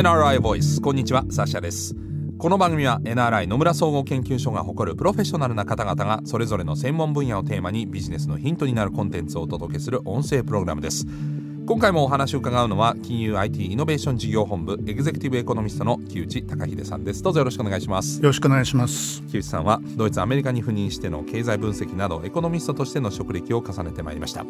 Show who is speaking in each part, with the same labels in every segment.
Speaker 1: NRI ボイス。こんにちはサッシャです。この番組は NRI 野村総合研究所が誇るプロフェッショナルな方々がそれぞれの専門分野をテーマにビジネスのヒントになるコンテンツをお届けする音声プログラムです。今回もお話を伺うのは金融 IT イノベーション事業本部エグゼクティブエコノミストの木内隆秀さんです。どうぞよろしくお願いします。
Speaker 2: よろしくお願いします。
Speaker 1: 木内さんはドイツアメリカに赴任しての経済分析などエコノミストとしての職歴を重ねてまいりました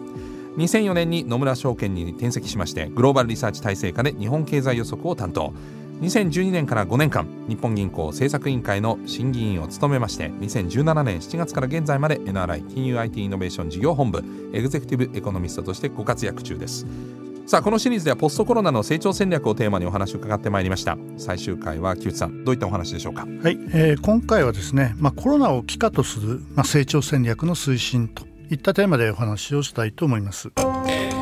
Speaker 1: 2004年に野村証券に転籍しましてグローバルリサーチ体制下で日本経済予測を担当。2012年から5年間日本銀行政策委員会の審議委員を務めまして2017年7月から現在まで NRI 金融 IT イノベーション事業本部エグゼクティブエコノミストとしてご活躍中です。さあこのシリーズではポストコロナの成長戦略をテーマにお話を伺ってまいりました。最終回は木内さんどういったお話でしょうか？
Speaker 2: はい、えー、今回はですね、まあ、コロナを機化とする、まあ、成長戦略の推進といったテーマでお話をしたいと思います。NRI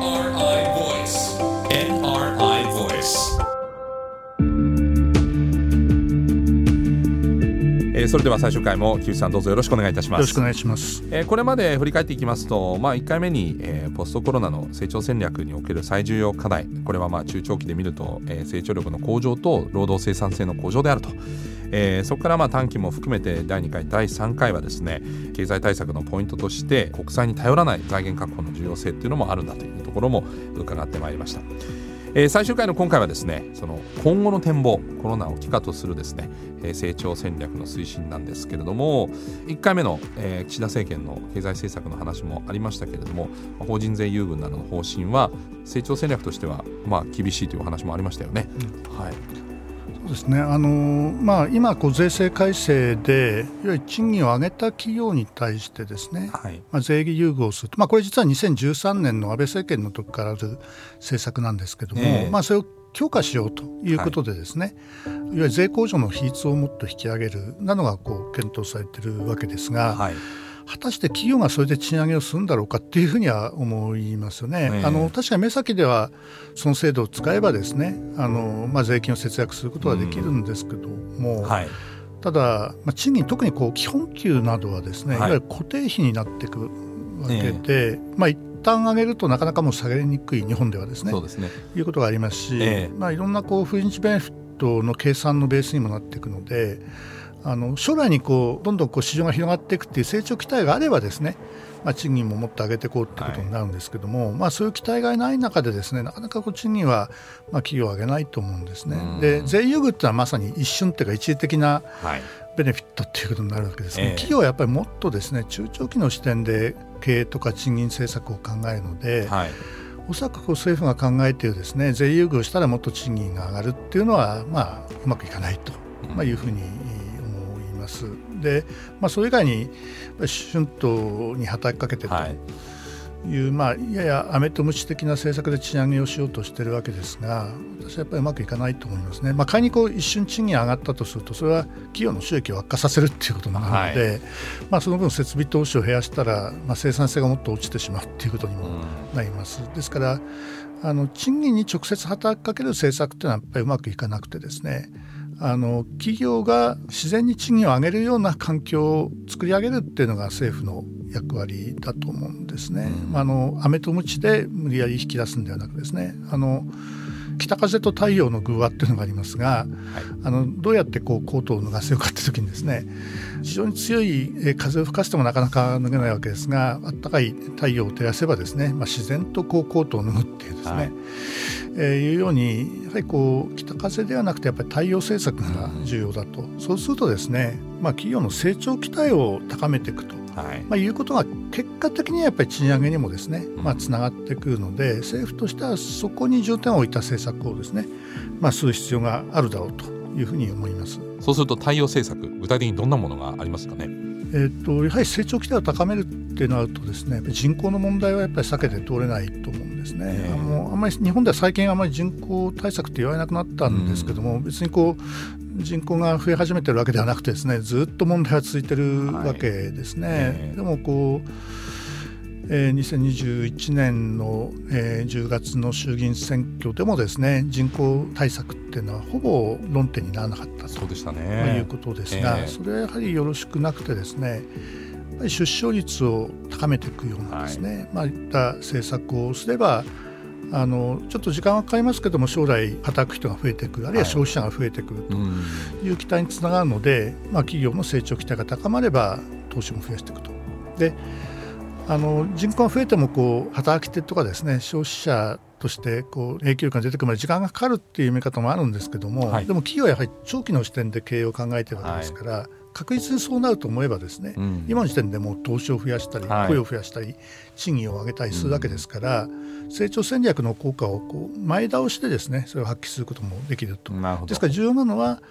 Speaker 2: Voice. NRI Voice.
Speaker 1: えー、それでは最終回も木内さんどうぞよろしくお願いいたします。
Speaker 2: よろしくお願いします、
Speaker 1: えー、これまで振り返っていきますと、まあ、1回目に、えー、ポストコロナの成長戦略における最重要課題これはまあ中長期で見ると、えー、成長力の向上と労働生産性の向上であると、えー、そこからまあ短期も含めて第2回第3回はですね経済対策のポイントとして国債に頼らない財源確保の重要性っていうのもあるんだというところも伺ってまいりました。えー、最終回の今回はですねその今後の展望コロナを機化とするですね、えー、成長戦略の推進なんですけれども1回目の、えー、岸田政権の経済政策の話もありましたけれども法人税優遇などの方針は成長戦略としてはまあ厳しいというお話もありましたよね。うん、はい
Speaker 2: ですね。あのまあ、今こう、税制改正でいわゆる賃金を上げた企業に対してですね、はい、まあ、税優遇をするまあ、これ実は2013年の安倍政権の時からある政策なんですけども、えー、まあ、それを強化しようということでですね、はい、いわゆる税控除の比率をもっと引き上げるなどがこう検討されているわけですが。はい果たして企業がそれで賃上げをするんだろうかっていうふうには思いますよね。あの確かに目先ではその制度を使えばですねあの、まあ、税金を節約することはできるんですけども、はい、ただ、まあ、賃金特にこう基本給などはですね、はい、いわゆる固定費になっていくわけで、まあ一旦上げるとなかなかもう下げにくい日本ではですねそうですねいうことがありますし、えまあ、いろんなこうフリンチベネフィットの計算のベースにもなっていくので。あの将来にこうどんどんこう市場が広がっていくっていう成長期待があればですね、まあ、賃金ももっと上げていこうってことになるんですけども、はい、まあ、そういう期待がない中でですねなかなかこう賃金はまあ企業は上げないと思うんですね。で税優遇っていうのはまさに一瞬っていうか一時的なベネフィットっていうことになるわけですね、はい、企業はやっぱりもっとですね中長期の視点で経営とか賃金政策を考えるので、はい。おそらくこう政府が考えているですね税優遇をしたらもっと賃金が上がるっていうのは、まあ、うまくいかないと、まあ、いうふうにます。で、まあ、それ以外に春闘に働きかけてとい。う、はいまあ、ややアメとムチ的な政策で賃上げをしようとしているわけですが私はやっぱりうまくいかないと思いますね、まあ、仮にこう一瞬賃金上がったとするとそれは企業の収益を悪化させるということなので、はい、まあ、その分設備投資を減らしたら、まあ、生産性がもっと落ちてしまうということにもなります。ですからあの賃金に直接働きかける政策というのはやっぱりうまくいかなくてですねあの企業が自然に賃金を上げるような環境を作り上げるっていうのが政府の役割だと思うんですね。うん、あの飴と鞭で無理やり引き出すんではなくですねあの北風と太陽の偶話っていうのがありますが、はい、あのどうやってこうコートを脱がせようかって時にですね非常に強い風を吹かしてもなかなか脱げないわけですがあったかい太陽を照らせばですね、まあ、自然とこうコートを脱ぐっていうですね、はい。えー、いうようにやはりこう北風ではなくてやっぱり太陽政策が重要だと、そうするとですね、まあ、企業の成長期待を高めていくと、はいまあ、いうことが結果的にはやっぱり賃上げにもですね、まあ、つながってくるので政府としてはそこに重点を置いた政策をですね、まあ、する必要があるだろうというふうに思います。
Speaker 1: そうすると太陽政策具体的にどんなものがありますかね？
Speaker 2: えーと、やはり成長期待を高めるってなるとですね人口の問題はやっぱり避けて通れないと思うんですね。あのあんまり日本では最近あまり人口対策って言われなくなったんですけども、うん、別にこう人口が増え始めてるわけではなくてですねずっと問題は続いてるわけですね。はい。でもこうえー、2021年の、えー、10月の衆議院選挙でもですね人口対策っていうのはほぼ論点にならなかったと
Speaker 1: そうでしたね、
Speaker 2: まあ、いうことですが、えー、それはやはりよろしくなくてですね出生率を高めていくようなですね、はい。まあ、いった政策をすればあのちょっと時間はかかりますけども将来働く人が増えていくあるいは消費者が増えてくるという期待につながるので、まあ、企業の成長期待が高まれば投資も増やしていくと。であの人口が増えてもこう働き手とかですね消費者としてこう影響力が出てくるまで時間がかかるっていう見方もあるんですけども、はい、でも企業はやはり長期の視点で経営を考えているわけですから、はい、確実にそうなると思えばですね、うん、今の時点でもう投資を増やしたり、雇用を増やしたり賃金を上げたりするわけですから、うん、成長戦略の効果をこう前倒してですねそれを発揮することもできると。ですから重要なのは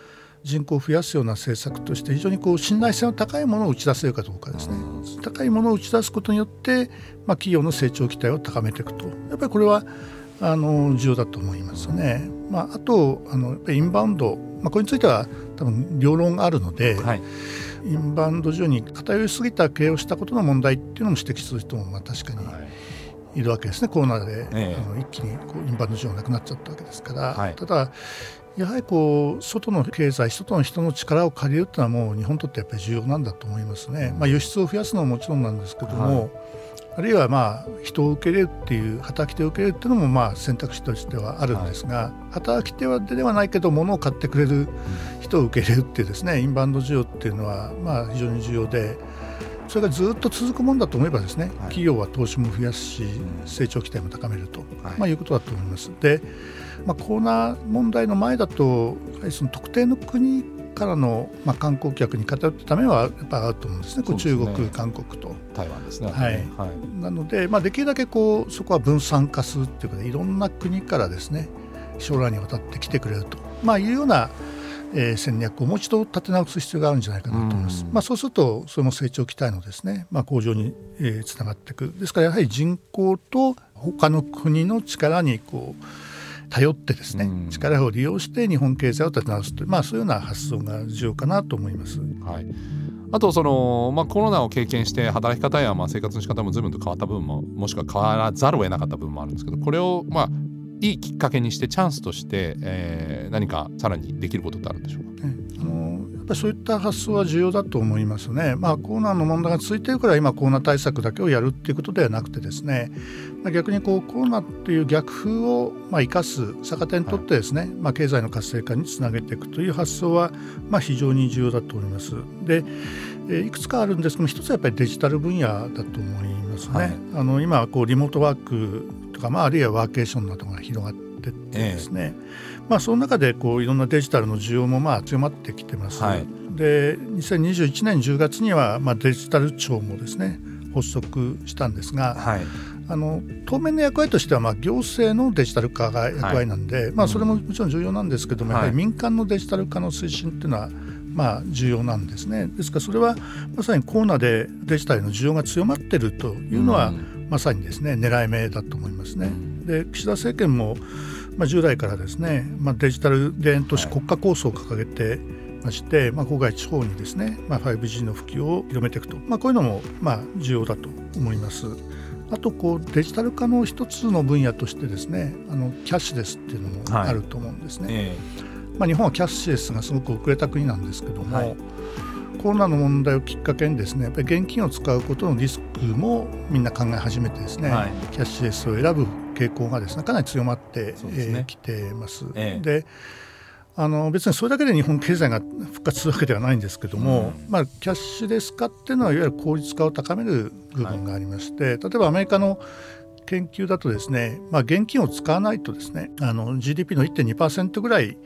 Speaker 2: 人口を増やすような政策として非常にこう信頼性の高いものを打ち出せるかどうかですね、高いものを打ち出すことによって、まあ、企業の成長期待を高めていくと。やっぱりこれはあの重要だと思いますね。まあ、あとあのインバウンド、まあ、これについては多分両論があるので、はい、インバウンド上に偏りすぎた経営をしたことの問題っていうのも指摘する人もまあ確かにい。るわけですね、コロナで、ええ、あの一気にこうインバウンド需要なくなっちゃったわけですから、はい、ただやはりこう外の経済外の人の力を借りるというのはもう日本にとってやっぱり重要なんだと思いますね。まあ、輸出を増やすのはもちろんなんですけども、はい、あるいはまあ人を受け入れるっていう働き手を受け入れるっていうのもまあ選択肢としてはあるんですが、はい、働き手はではないけど物を買ってくれる人を受け入れるっていうですねインバウンド需要っていうのはまあ非常に重要で。それがずっと続くもんだと思えばですね、はい、企業は投資も増やすし、成長期待も高めると、まあ、いうことだと思います。でまあ、コロナ問題の前だとその特定の国からの、まあ、観光客に偏ったためはやっぱあると思うんですね、すね。中国、韓国と。
Speaker 1: 台湾ですね、
Speaker 2: はい、はい、なので、まあ、できるだけこうそこは分散化するっていうことでいろんな国からですね将来にわたって来てくれると、まあ、いうような、えー、戦略をもう一度立て直す必要があるんじゃないかなと思います。まあ、そうするとその成長期待のですね、まあ、向上に、えー、つながっていく。ですからやはり人口と他の国の力にこう頼ってですね、力を利用して日本経済を立て直すという、まあ、そういうような発想が重要かなと思います。
Speaker 1: はい。あとその、まあ、コロナを経験して働き方やまあ生活の仕方も随分と変わった部分ももしくは変わらざるを得なかった部分もあるんですけどこれをまあいいきっかけにしてチャンスとして、えー、何かさらにできることってあるんでしょうか、
Speaker 2: ね、あのやっぱりそういった発想は重要だと思いますね。まあ、コロナの問題が続いているから今コロナ対策だけをやるっていうことではなくてですね、まあ、逆にこうコロナっていう逆風をまあ生かす逆手にとってですね、はい、まあ、経済の活性化につなげていくという発想はまあ非常に重要だと思います。でいくつかあるんですけど一つはやっぱりデジタル分野だと思いますね。はい、あの今こうリモートワークとか、まあ、あるいはワーケーションなどが広がってってですね、ええ、まあ、その中でこういろんなデジタルの需要もまあ強まってきてます。はい、で2021年10月にはまあデジタル庁もですね発足したんですが、はい、あの当面の役割としてはまあ行政のデジタル化が役割なんで、はい、まあ、それももちろん重要なんですけども、やはり民間のデジタル化の推進っていうのはまあ、重要なんですね。ですからそれはまさにコロナでデジタルの需要が強まっているというのは、まさにですね狙い目だと思いますね。で岸田政権も、まあ、従来からですね、まあ、デジタル田園都市国家構想を掲げてまして、まあ、郊外地方にですね、まあ、5G の普及を広めていくと、まあ、こういうのもまあ重要だと思います。あとこうデジタル化の一つの分野としてですねあのキャッシュレスっていうのもあると思うんですね。はいえ。ーまあ、日本はキャッシュレスがすごく遅れた国なんですけども、はい、コロナの問題をきっかけにですねやっぱり現金を使うことのリスクもみんな考え始めてですね、はい、キャッシュレスを選ぶ傾向がですねかなり強まってき、ね。えー、てます。ええ、であの別にそれだけで日本経済が復活するわけではないんですけども、うん、まあ、キャッシュレス化っていうのはいわゆる効率化を高める部分がありまして、はい、例えばアメリカの研究だとですね、まあ、現金を使わないとですねあの GDP の1.2%ぐらい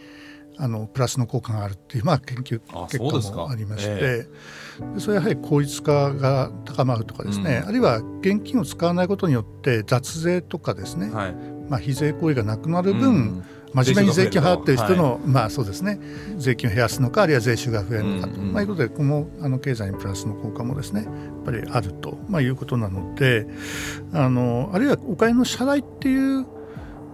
Speaker 2: あのプラスの効果があるっていう、まあ、研究結果もありまして、えー、それはやはり効率化が高まるとかですね、うん、あるいは現金を使わないことによって雑税とかですね、はい、まあ、非税行為がなくなる分、うん。真面目に税金を払っている人の、はい、まあそうですね。税金を減らすのかあるいは税収が増えるのかと、うんうん、まあ、いうことでこのあの経済にプラスの効果もですねやっぱりあると、まあ、いうことなのであのあるいはお金の支払いっていう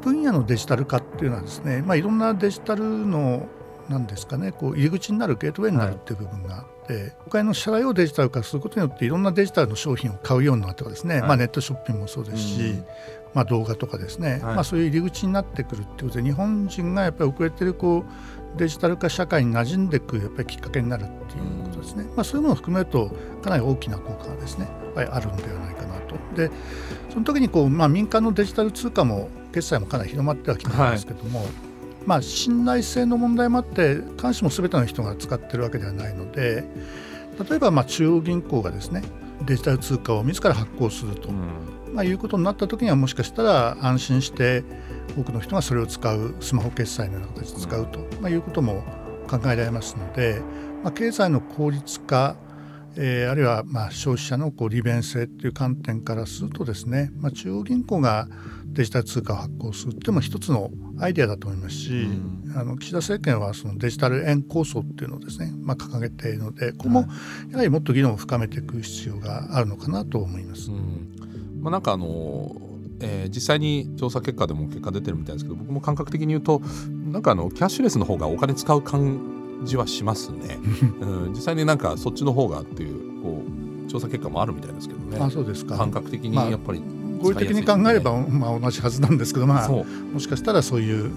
Speaker 2: 分野のデジタル化っていうのはですね、まあ、いろんなデジタルのなんですかねこう入り口になるゲートウェイになるっていう部分があって、はい、お金の支払いをデジタル化することによっていろんなデジタルの商品を買うようになってかですね、はい、まあ、ネットショッピングもそうですし、うん、まあ、動画とかですね、はい、まあ、そういう入り口になってくるっていうことで日本人がやっぱり遅れてるこうデジタル化社会に馴染んでいくやっぱりきっかけになるっていうことですね、まあ、そういうものを含めるとかなり大きな効果がですねあるんではないかなと。でその時にこう、まあ、民間のデジタル通貨も決済もかなり広まってはきてるんですけども、はい、まあ、信頼性の問題もあって必ずしも全ての人が使ってるわけではないので例えばまあ中央銀行がですねデジタル通貨を自ら発行すると、うん、まあ、いうことになった時にはもしかしたら安心して多くの人がそれを使うスマホ決済のような形で使うと、まあ、いうことも考えられますので、まあ、経済の効率化えー、あるいはまあ消費者のこう利便性という観点からするとですね、まあ、中央銀行がデジタル通貨を発行するというのも一つのアイデアだと思いますし、うん、あの岸田政権はそのデジタル円構想っていうのをですね、まあ、掲げているのでここもやはりもっと議論を深めていく必要があるのかなと思います。うん、
Speaker 1: まあ、なんかあのえー、実際に調査結果でも結果出てるみたいですけど僕も感覚的に言うとなんかあのキャッシュレスの方がお金使う感じはしますね、うん、実際になんかそっちの方がっていうこう調査結果もあるみたいですけどね。
Speaker 2: あそうですか。
Speaker 1: 感覚的にやっぱり、
Speaker 2: まあ、合理的に考えれば、まあ、同じはずなんですけど、まあ、もしかしたらそういう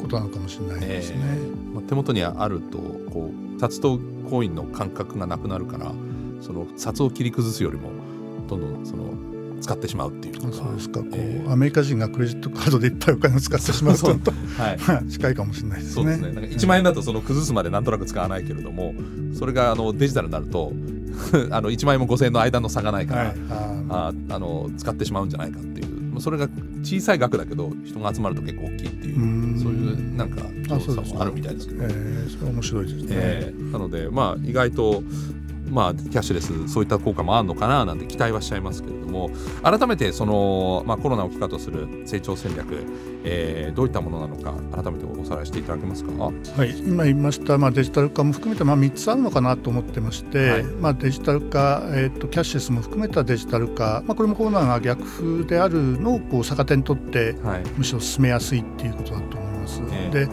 Speaker 2: ことなのかもしれないですね。えー、まあ、
Speaker 1: 手元にあるとこう札とコインの感覚がなくなるからその札を切り崩すよりもどんどんその使ってしまうっていう
Speaker 2: そうですか。こう、えー、アメリカ人がクレジットカードでいっぱいお金を使ってしまうとはい、近いかもしれないですね。そうですね。
Speaker 1: なんか1万円だとその崩すまでなんとなく使わないけれどもそれがあのデジタルになると あの1万円も5000円の間の差がないから、はい、ああの使ってしまうんじゃないかっていう。それが小さい額だけど人が集まると結構大きいっていうそういうなんか調査もあるみたいですけど、
Speaker 2: えー、それ面白いですね、え
Speaker 1: ー、なのでまあ意外とまあ、キャッシュレスそういった効果もあるのかななんて期待はしちゃいますけれども改めてその、まあ、コロナを機化とする成長戦略、えー、どういったものなのか改めておさらいしていただけますか、は
Speaker 2: い、今言いました、まあ、デジタル化も含めて、まあ、3つあるのかなと思ってまして、はい、まあ、デジタル化、えーと、キャッシュレスも含めたデジタル化、まあ、これもコロナが逆風であるのをこう逆手にとって、はい、むしろ進めやすいっていうことだと思います。えー、で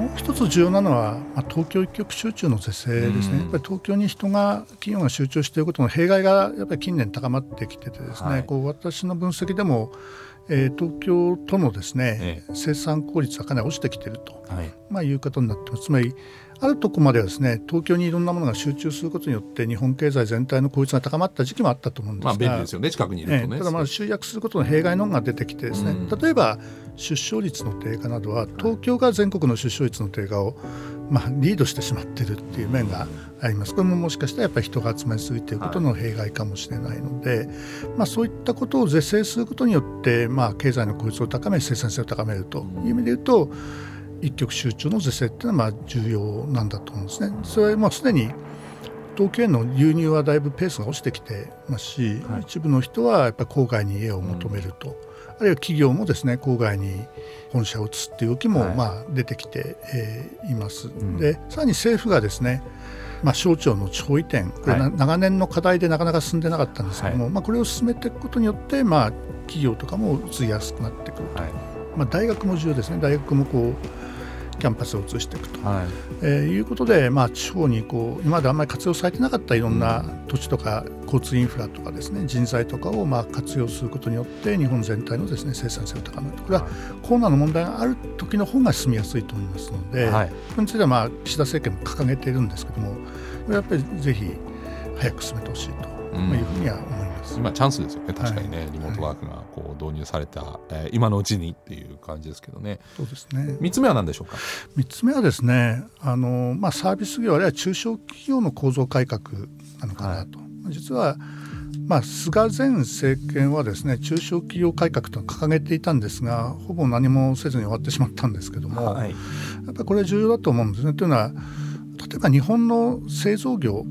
Speaker 2: もう一つ重要なのは、まあ、東京一極集中の是正ですね、やっぱり東京に人が、企業が集中していることの弊害がやっぱり近年高まってきててですね、はい、こう私の分析でも、えー、東京都のですね、ええ、生産効率はかなり落ちてきていると、はい、まあ、いうことになってます。つまりあるとこまではですね東京にいろんなものが集中することによって日本経済全体の効率が高まった時期もあったと思うんですが、まあ、
Speaker 1: 便利ですよね近くにいるとね、
Speaker 2: ただまあ集約することの弊害のが出てきてですね、例えば出生率の低下などは東京が全国の出生率の低下をまあ、リードしてしまっているっていう面があります。これももしかしたらやっぱり人が集まりすぎということの弊害かもしれないので、まあ、そういったことを是正することによって、まあ、経済の効率を高め生産性を高めるという意味で言うと、一極集中の是正っていうのはまあ重要なんだと思うんですね。それはすでに東京への流入はだいぶペースが落ちてきてますし、はい、一部の人はやっぱり郊外に家を求めると、うん、あるいは企業もですね郊外に本社を移すっていう動きもまあ出てきて、えー、います。うん、でさらに政府がですねまあ、省庁の地方移転、これ、長年の課題でなかなか進んでなかったんですけども、はい、まあ、これを進めていくことによって、まあ、企業とかも移りやすくなってくると、はい、まあ、大学も重要ですね、大学もこうキャンパスを移していくと、はい。えー、いうことで、まあ、地方にこう今まであんまり活用されてなかったいろんな土地とか交通インフラとかですね人材とかをまあ活用することによって日本全体のですね生産性を高めると。これはコロナの問題がある時の方が進みやすいと思いますので、はい、これについてはまあ岸田政権も掲げているんですけどもやっぱりぜひ早く進めてほしいというふうには思います。
Speaker 1: 今チャンスですよね。確かにね、はい、リモートワークがこう導入された、はえー、今のうちにっていう感じですけどね。
Speaker 2: そうですね。
Speaker 1: 3つ目は何でしょうか
Speaker 2: ？3つ目はですねあの、まあ、サービス業あるいは中小企業の構造改革なのかなと、はい、実はまあ、菅前政権はですね中小企業改革と掲げていたんですがほぼ何もせずに終わってしまったんですけども、はい、やっぱりこれ重要だと思うんですね。というのは例えば日本の製造業、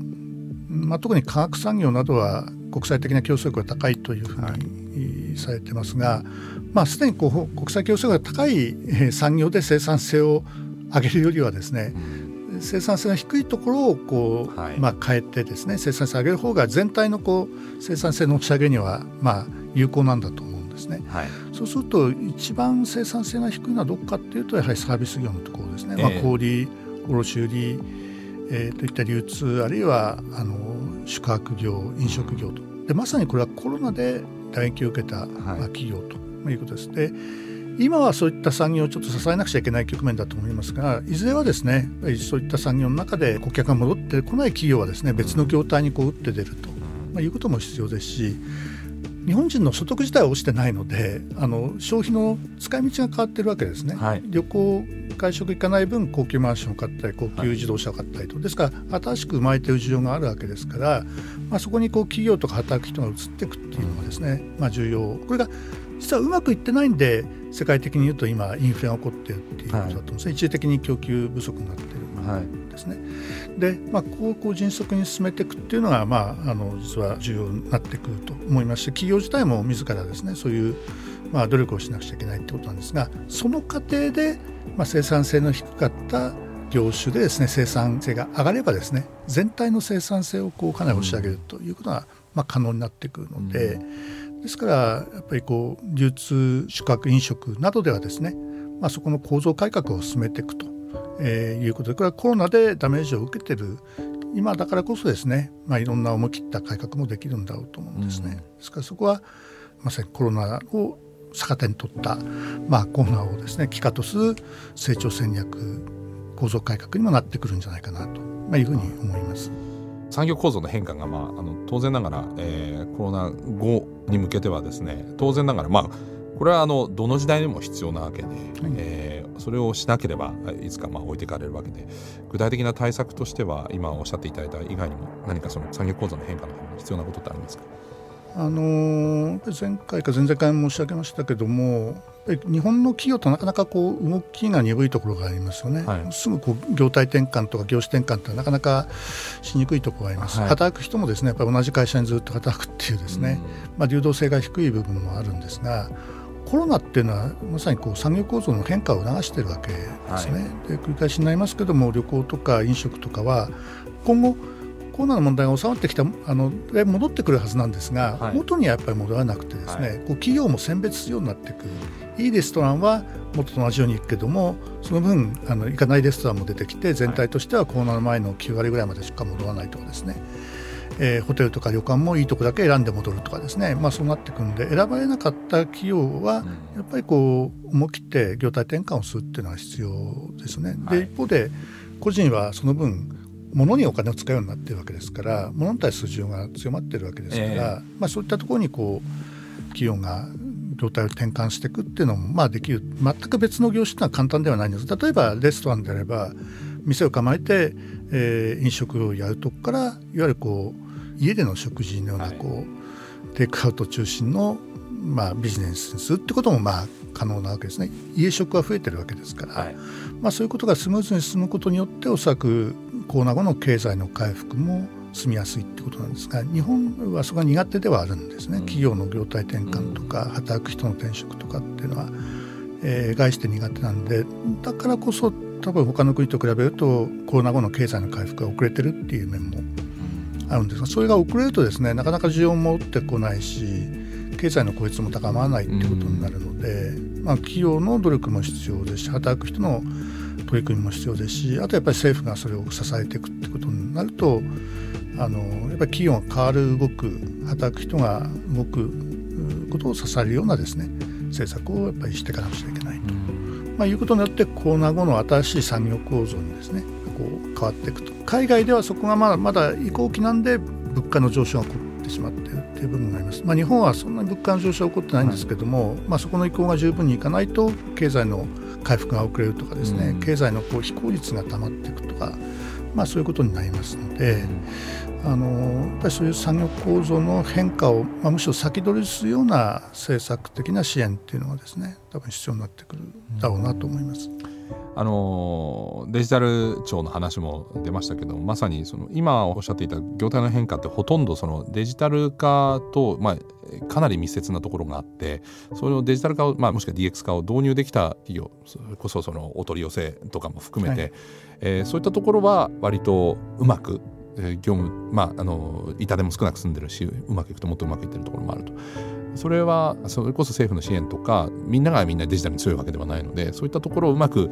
Speaker 2: まあ、特に化学産業などは国際的な競争力が高いというふうにされてますが、まあ、すでにこう国際競争力が高い産業で生産性を上げるよりはですね、生産性の低いところをこう、はい、まあ、変えてですね生産性を上げる方が全体のこう生産性の押し上げにはまあ有効なんだと思うんですね、はい、そうすると一番生産性が低いのはどこかっていうとやはりサービス業のところですね、えー、まあ、小売卸売、えー、といった流通あるいはあの宿泊業飲食業と。でまさにこれはコロナで打撃を受けた、まあ、企業ということです。で今はそういった産業をちょっと支えなくちゃいけない局面だと思いますがいずれはですねそういった産業の中で顧客が戻ってこない企業はですね別の業態にこう打って出ると、まあ、いうことも必要ですし日本人の所得自体は落ちてないのであの消費の使い道が変わってるわけですね、はい、旅行外食行かない分高級マンションを買ったり高級自動車を買ったりと、はい、ですから新しく生まれてる需要があるわけですから、まあ、そこにこう企業とか働く人が移っていくっていうのがですね、まあ、重要。これが実はうまくいってないんで世界的に言うと今インフレが起こっているっていうことだと思うんですね、はい、一時的に供給不足になってですね。で、まあ、こうこう迅速に進めていくっていうのが、まあ、あの実は重要になってくると思いますし企業自体も自らですねそういう、まあ、努力をしなくちゃいけないってことなんですがその過程で、まあ、生産性の低かった業種でですね生産性が上がればですね全体の生産性をこうかなり押し上げるということが、まあ、可能になってくるので、ですからやっぱりこう流通宿泊飲食などではですね、まあ、そこの構造改革を進めていくとえー、いうことでこれはコロナでダメージを受けてる今だからこそですね、まあ、いろんな思い切った改革もできるんだろうと思うんですね。うん、ですからそこはまさにコロナを逆手に取った、まあ、コロナをですね機化とする成長戦略構造改革にもなってくるんじゃないかなと、まあ、いうふうに思います。
Speaker 1: 産業構造の変化が、まあ、あの当然ながら、えー、コロナ後に向けてはですね当然ながら、まあ、これはあのどの時代でも必要なわけで、はい、えー、それをしなければいつかまあ置いていかれるわけで具体的な対策としては今おっしゃっていただいた以外にも何かその産業構造の変化のために必要なことってありますか？
Speaker 2: あのー、前回か前々回申し上げましたけども日本の企業となかなかこう動きが鈍いところがありますよね、はい、すぐこう業態転換とか業種転換ってなかなかしにくいところがあります、はい、働く人もですねやっぱり同じ会社にずっと働くっていうですね、うん、まあ、流動性が低い部分もあるんですがコロナっていうのはまさにこう産業構造の変化を促しているわけですね、はい、で繰り返しになりますけども旅行とか飲食とかは今後コロナの問題が収まってきたあの戻ってくるはずなんですが、はい、元にはやっぱり戻らなくてですね、はい、こう企業も選別するようになっていくいいレストランは元と同じように行くけどもその分あの行かないレストランも出てきて全体としてはコロナの前の9割ぐらいまでしか戻らないとかですねえー、ホテルとか旅館もいいとこだけ選んで戻るとかですね、まあ、そうなっていくんで選ばれなかった企業はやっぱりこう思い切って業態転換をするっていうのは必要ですね。で一方で個人はその分物にお金を使うようになっているわけですから物に対する需要が強まっているわけですから、えー、まあ、そういったところにこう企業が業態を転換していくっていうのもまあできる。全く別の業種というのは簡単ではないんです。例えばレストランであれば店を構えて、えー、飲食をやるとこからいわゆるこう家での食事のようなこう、はい、テイクアウト中心の、まあ、ビジネスにするってこともまあ可能なわけですね。家食が増えてるわけですから、はい、まあ、そういうことがスムーズに進むことによっておそらくコロナ後の経済の回復も進みやすいってことなんですが日本はそこが苦手ではあるんですね、うん、企業の業態転換とか、働く人の転職とかっていうのは、えー、概して苦手なんでだからこそ多分他の国と比べるとコロナ後の経済の回復が遅れてるっていう面もあるんですがそれが遅れるとですねなかなか需要も持ってこないし経済の効率も高まらないっていうことになるので、まあ、企業の努力も必要ですし働く人の取り組みも必要ですしあとやっぱり政府がそれを支えていくってことになるとあのやっぱり企業が変わる動く働く人が動くことを支えるようなですね政策をやっぱりしていかなくちゃいけないと、まあ、いうことによってコロナ後の新しい産業構造にですねこう変わっていくと。海外ではそこがまだまだ移行期なんで物価の上昇が起こってしまっているっていう部分があります、まあ、日本はそんなに物価の上昇は起こってないんですけども、はい、まあ、そこの移行が十分にいかないと経済の回復が遅れるとかですね、うん、経済のこう非効率がたまっていくとか、まあ、そういうことになりますので、うん、あのやっぱりそういう産業構造の変化を、まあ、むしろ先取りするような政策的な支援っていうのがですね多分必要になってくるだろうなと思います。うん
Speaker 1: あのデジタル庁の話も出ましたけどまさにその今おっしゃっていた業態の変化ってほとんどそのデジタル化と、まあ、かなり密接なところがあってそのデジタル化を、まあ、もしくは DX 化を導入できた企業それこそそのお取り寄せとかも含めて、はい、えー、そういったところは割とうまく業務まああの板でも少なく済んでるしうまくいくともっとうまくいってるところもあると。それはそれこそ政府の支援とかみんながみんなデジタルに強いわけではないのでそういったところをうまく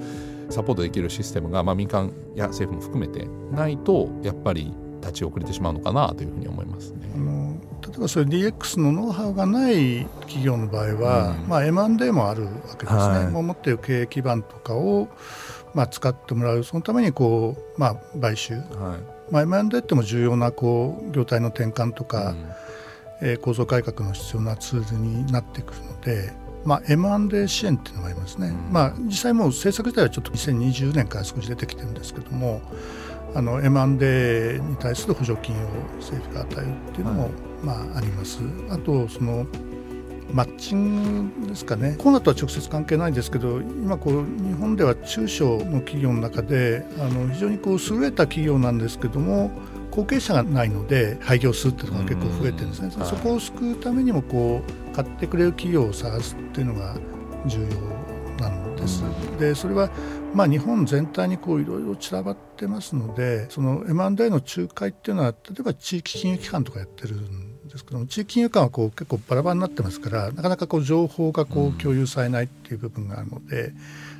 Speaker 1: サポートできるシステムが、まあ、民間や政府も含めてないとやっぱり立ち遅れてしまうのかなというふうに思いますね。あの
Speaker 2: 例えばそれ DX のノウハウがない企業の場合は、うん、まあ、M&A もあるわけですね、はい、もう持っている経営基盤とかを、まあ、使ってもらう。そのためにこう、まあ、買収、はい。まあ、M&A っても重要なこう業態の転換とか、うんえー、構造改革の必要なツールになってくるので、まあ、M&A 支援っていうのがありますね、うん、まあ、実際もう政策自体はちょっと2020年から少し出てきてるんですけどもあの M&A に対する補助金を政府が与えるっていうのも、はい、まあ、あります。あとそのマッチングですかね。コロナとは直接関係ないんですけど今こう日本では中小の企業の中であの非常にこう優れた企業なんですけども後継者がないので廃業するっていうのが結構増えてるんですね、そこを救うためにもこう買ってくれる企業を探すっていうのが重要なんです。でそれはまあ日本全体にこういろいろ散らばってますのでその M&A の仲介っていうのは例えば地域金融機関とかやってるんですけども地域金融機関はこう結構バラバラになってますからなかなかこう情報がこう共有されないっていう部分があるので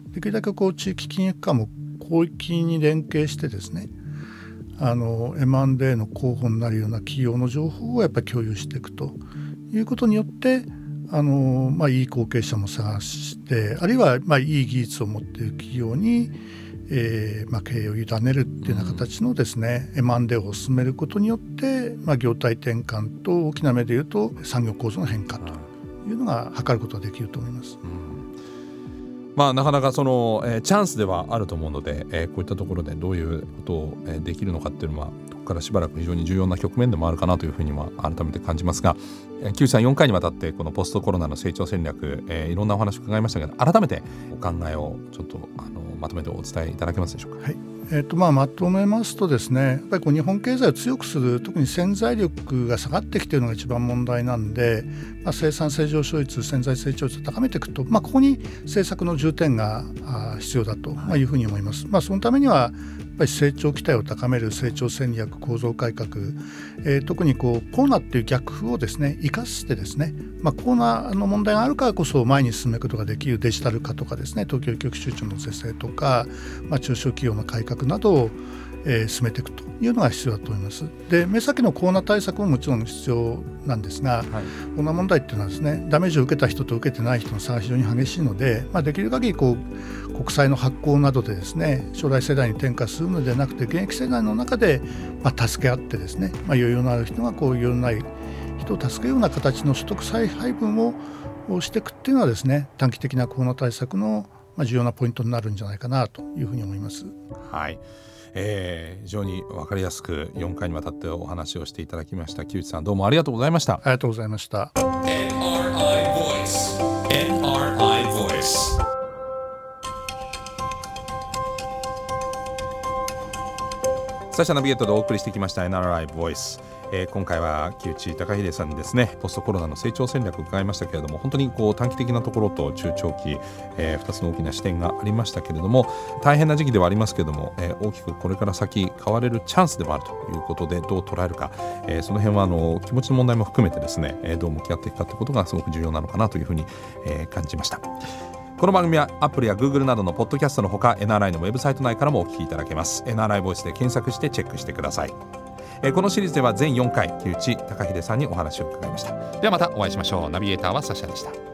Speaker 2: できるだけこう地域金融機関も広域に連携してですねあの M&A の候補になるような企業の情報をやっぱり共有していくということによってあの、まあ、いい後継者も探してあるいは、まあ、いい技術を持っている企業に、えーまあ、経営を委ねるっていうような形のですね、うん、M&A を進めることによって、まあ、業態転換と大きな目でいうと産業構造の変化というのが図ることができると思います。うん
Speaker 1: まあ、なかなかその、えー、チャンスではあると思うので、えー、こういったところでどういうことを、えー、できるのかっていうのはここからしばらく非常に重要な局面でもあるかなというふうには改めて感じますが、えー、木内さん4回にわたってこのポストコロナの成長戦略、えー、いろんなお話を伺いましたけど改めてお考えをちょっとあのまとめてお伝えいただけますでしょうか？
Speaker 2: はいえーとまあ、まとめますとですねやっぱりこう日本経済を強くする特に潜在力が下がってきているのが一番問題なんで、まあ、生産性上昇率潜在成長率を高めていくと、まあ、ここに政策の重点が必要だというふうに思います。まあ、そのためにはぱり成長期待を高める成長戦略構造改革、えー、特にこうコロナっていう逆風をですね生かしてですね、まあ、コロナの問題があるからこそ前に進めることができるデジタル化とかですね東京局集中の是正とか、まあ、中小企業の改革などをえー、進めていくというのが必要だと思います。で目先のコロナ対策ももちろん必要なんですが、はい、コロナ問題っていうのはですねダメージを受けた人と受けてない人の差が非常に激しいので、まあ、できる限りこう国債の発行などでですね将来世代に転嫁するのではなくて現役世代の中で、まあ、助け合ってですね、まあ、余裕のある人がこう余裕のない人を助けるような形の所得再配分をしていくっていうのはですね短期的なコロナ対策の重要なポイントになるんじゃないかなというふうに思います。
Speaker 1: はい。えー、非常に分かりやすく4回にわたってお話をしていただきました木内さんどうもありがとうございました。あ
Speaker 2: りがとうございました。NRI Voice
Speaker 1: NRI Voice サシャナビゲートでお送りしてきました NRI Voice えー、今回は木内隆秀さんにですね。ポストコロナの成長戦略を伺いましたけれども本当にこう短期的なところと中長期、えー、2つの大きな視点がありましたけれども大変な時期ではありますけれども、えー、大きくこれから先変われるチャンスでもあるということでどう捉えるか、えー、その辺はあの気持ちの問題も含めてですね、えー、どう向き合っていくかということがすごく重要なのかなというふうに、えー、感じました。この番組はアップルや Google などのポッドキャストのほか NRI のウェブサイト内からもお聞きいただけます。NRI ボイスで検索してチェックしてください。え、このシリーズでは全4回木内隆秀さんにお話を伺いました。ではまたお会いしましょう。ナビゲーターはサシャでした。